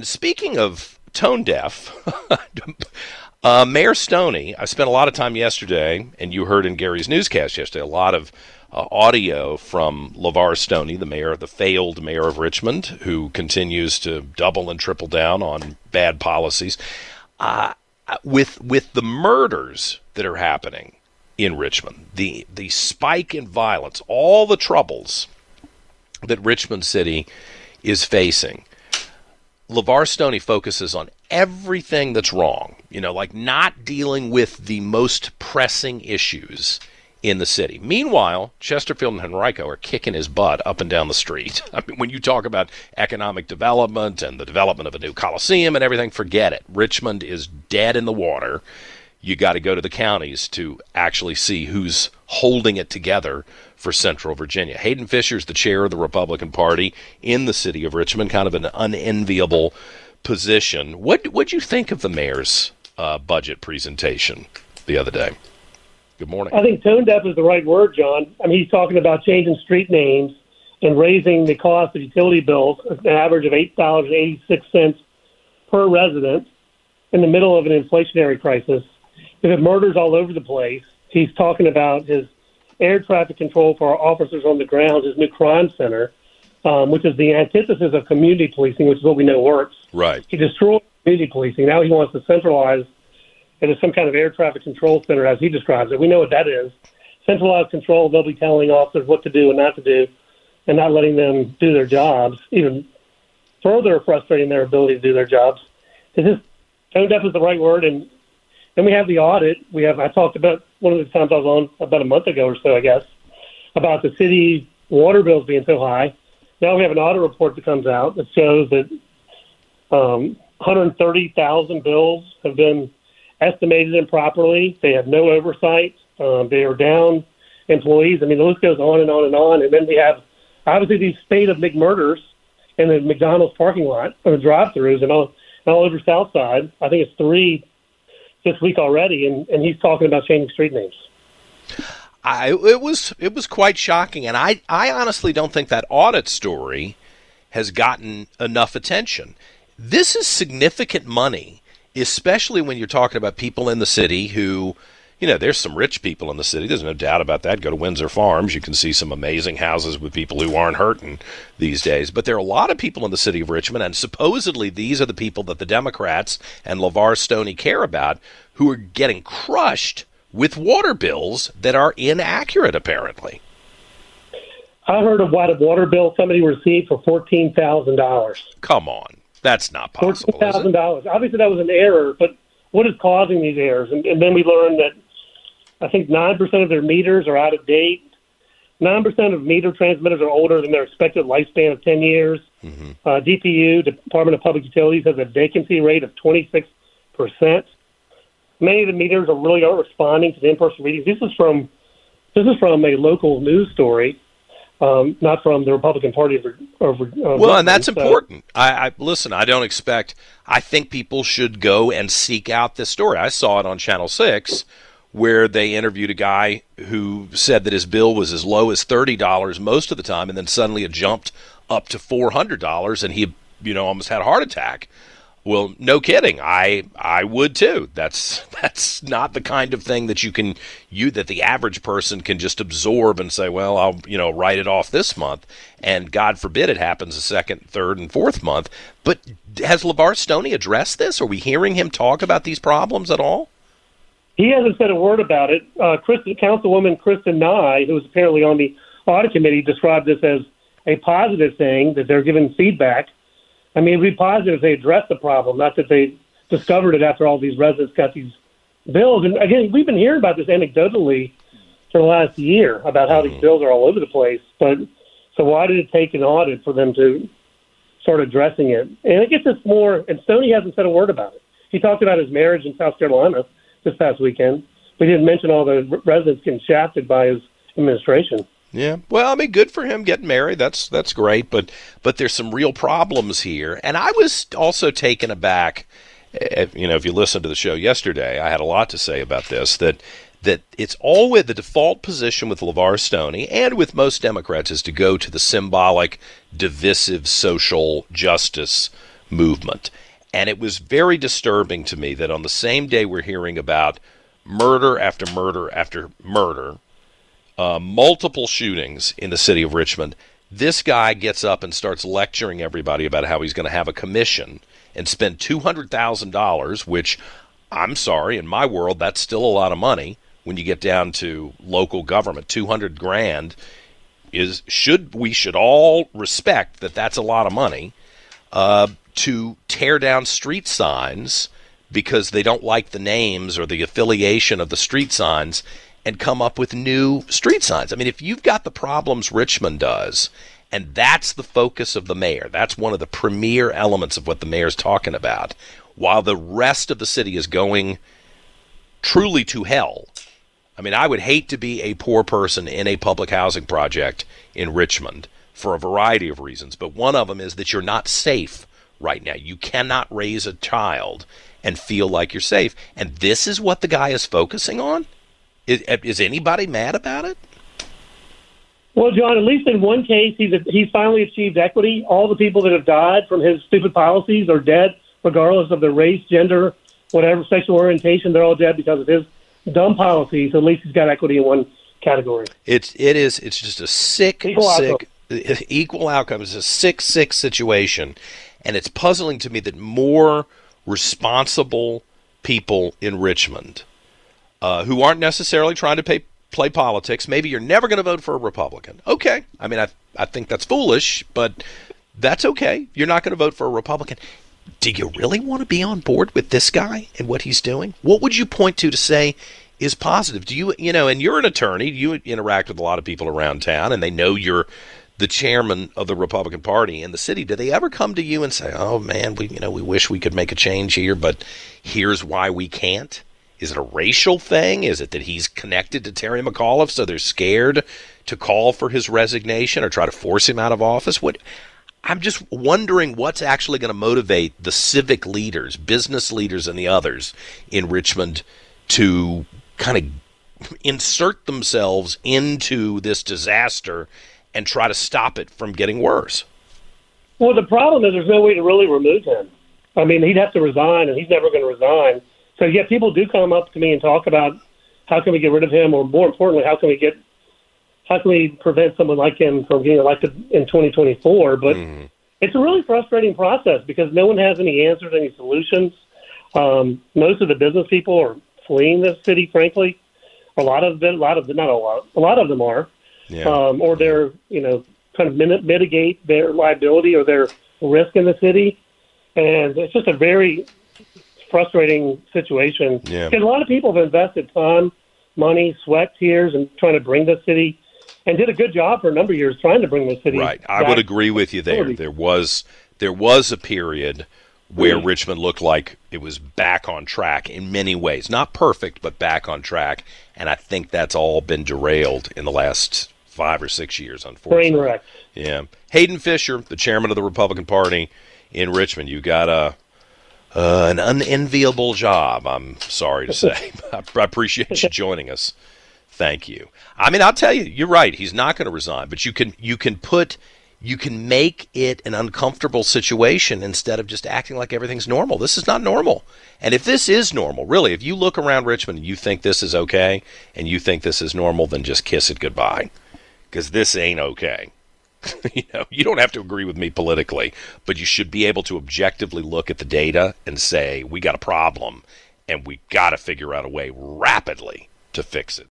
Speaking of tone deaf, uh, Mayor Stoney, I spent a lot of time yesterday, and you heard in Gary's newscast yesterday, a lot of uh, audio from LeVar Stoney, the mayor, the failed mayor of Richmond, who continues to double and triple down on bad policies. Uh, with with the murders that are happening in Richmond, the the spike in violence, all the troubles that Richmond City is facing. LeVar Stoney focuses on everything that's wrong, you know, like not dealing with the most pressing issues in the city. Meanwhile, Chesterfield and Henrico are kicking his butt up and down the street. I mean, when you talk about economic development and the development of a new coliseum and everything, forget it. Richmond is dead in the water. You got to go to the counties to actually see who's holding it together for Central Virginia. Hayden Fisher is the chair of the Republican Party in the city of Richmond, kind of an unenviable position. What what'd you think of the mayor's uh, budget presentation the other day? Good morning. I think tone deaf is the right word, John. I mean, he's talking about changing street names and raising the cost of utility bills an average of eight dollars and eighty six cents per resident in the middle of an inflationary crisis. We have murders all over the place. He's talking about his air traffic control for our officers on the ground, his new crime center, um, which is the antithesis of community policing, which is what we know works. Right. He destroyed community policing. Now he wants to centralize it as some kind of air traffic control center, as he describes it. We know what that is. Centralized control, they'll be telling officers what to do and not to do, and not letting them do their jobs, even further frustrating their ability to do their jobs. Is this tone deaf is the right word, and then we have the audit. We have I talked about one of the times I was on about a month ago or so, I guess, about the city water bills being so high. Now we have an audit report that comes out that shows that um, 130,000 bills have been estimated improperly. They have no oversight. Um, they are down employees. I mean, the list goes on and on and on. And then we have obviously these spate of McMurders in the McDonald's parking lot or the drive-throughs and all, and all over South Side. I think it's three this week already, and, and he's talking about changing street names. I, it was it was quite shocking, and I I honestly don't think that audit story has gotten enough attention. This is significant money, especially when you're talking about people in the city who you know, there's some rich people in the city. There's no doubt about that. Go to Windsor Farms. You can see some amazing houses with people who aren't hurting these days. But there are a lot of people in the city of Richmond, and supposedly these are the people that the Democrats and LeVar Stoney care about who are getting crushed with water bills that are inaccurate, apparently. I heard of what a water bill somebody received for $14,000. Come on. That's not possible. $14,000. Obviously, that was an error, but what is causing these errors? And, and then we learned that I think 9% of their meters are out of date. 9% of meter transmitters are older than their expected lifespan of 10 years. Mm-hmm. Uh, DPU, Department of Public Utilities, has a vacancy rate of 26%. Many of the meters are really aren't responding to the in-person readings. This is from this is from a local news story, um, not from the Republican Party of, of well, and that's so. important. I, I listen. I don't expect. I think people should go and seek out this story. I saw it on Channel Six where they interviewed a guy who said that his bill was as low as $30 most of the time and then suddenly it jumped up to $400 and he you know almost had a heart attack. Well no kidding. I i would too. That's that's not the kind of thing that you can you that the average person can just absorb and say well i'll you know write it off this month. And god forbid it happens the second third and fourth month. But has levar stoney addressed this? Are we hearing him talk about these problems at all he hasn't said a word about it. Uh, Kristen, Councilwoman Kristen Nye, who was apparently on the audit committee, described this as a positive thing that they're giving feedback. I mean, it'd be positive if they addressed the problem, not that they discovered it after all these residents got these bills. And again, we've been hearing about this anecdotally for the last year about how these mm-hmm. bills are all over the place. But so why did it take an audit for them to start addressing it. And it gets us more. And Stoney hasn't said a word about it. He talked about his marriage in South Carolina this past weekend. We didn't mention all the residents getting shafted by his administration. Yeah. Well, I mean, good for him getting married. That's that's great, but but there's some real problems here. And I was also taken aback. If, you know, if you listened to the show yesterday, I had a lot to say about this. That that it's always the default position with LeVar Stoney and with most Democrats is to go to the symbolic, divisive social justice movement. And it was very disturbing to me that on the same day we're hearing about murder after murder after murder uh, multiple shootings in the city of Richmond. This guy gets up and starts lecturing everybody about how he's going to have a commission and spend $200,000, which I'm sorry, in my world, that's still a lot of money when you get down to local government. 200 grand is should we should all respect that that's a lot of money uh, to tear down street signs because they don't like the names or the affiliation of the street signs and come up with new street signs. I mean, if you've got the problems Richmond does, and that's the focus of the mayor, that's one of the premier elements of what the mayor's talking about, while the rest of the city is going truly to hell. I mean, I would hate to be a poor person in a public housing project in Richmond for a variety of reasons, but one of them is that you're not safe right now. You cannot raise a child and feel like you're safe. And this is what the guy is focusing on? Is, is anybody mad about it? Well, John, at least in one case, he's he's finally achieved equity. All the people that have died from his stupid policies are dead, regardless of their race, gender, whatever sexual orientation. They're all dead because of his dumb policies. At least he's got equity in one category. It's it is it's just a sick equal sick. Equal outcomes. It's a sick sick situation, and it's puzzling to me that more responsible people in Richmond uh, who aren't necessarily trying to pay, play politics. Maybe you're never going to vote for a Republican. Okay. I mean, I, I think that's foolish, but that's okay. You're not going to vote for a Republican. Do you really want to be on board with this guy and what he's doing? What would you point to to say is positive? Do you, you know, and you're an attorney, you interact with a lot of people around town and they know you're the chairman of the Republican Party in the city. Do they ever come to you and say, "Oh man, we you know, we wish we could make a change here, but here's why we can't"? Is it a racial thing? Is it that he's connected to Terry McAuliffe, so they're scared to call for his resignation or try to force him out of office? What? I'm just wondering what's actually going to motivate the civic leaders, business leaders, and the others in Richmond to kind of insert themselves into this disaster and try to stop it from getting worse. Well, the problem is there's no way to really remove him. I mean, he'd have to resign, and he's never going to resign. So yeah, people do come up to me and talk about how can we get rid of him, or more importantly, how can we get how can we prevent someone like him from getting elected in 2024? But mm-hmm. it's a really frustrating process because no one has any answers, any solutions. Um, most of the business people are fleeing the city, frankly. A lot of them, a lot of them, not a lot, a lot of them are, yeah. um, or they're you know kind of mitigate their liability or their risk in the city, and it's just a very frustrating situation. Yeah. Because a lot of people have invested time, money, sweat, tears, and trying to bring the city, and did a good job for a number of years trying to bring the city. Right. I would agree with you there. There was there was a period where mm. Richmond looked like it was back on track in many ways. Not perfect, but back on track. And I think that's all been derailed in the last five or six years, unfortunately. Train wreck. Yeah. Hayden Fisher, the chairman of the Republican Party in Richmond, you got a uh, an unenviable job, I'm sorry to say. I appreciate you joining us. Thank you. I mean, I'll tell you, you're right. He's not going to resign, but you can you can put you can make it an uncomfortable situation instead of just acting like everything's normal. This is not normal. And if this is normal, really, if you look around Richmond and you think this is okay and you think this is normal, then just kiss it goodbye. Because this ain't okay. you know, you don't have to agree with me politically, but you should be able to objectively look at the data and say we got a problem and we got to figure out a way rapidly to fix it.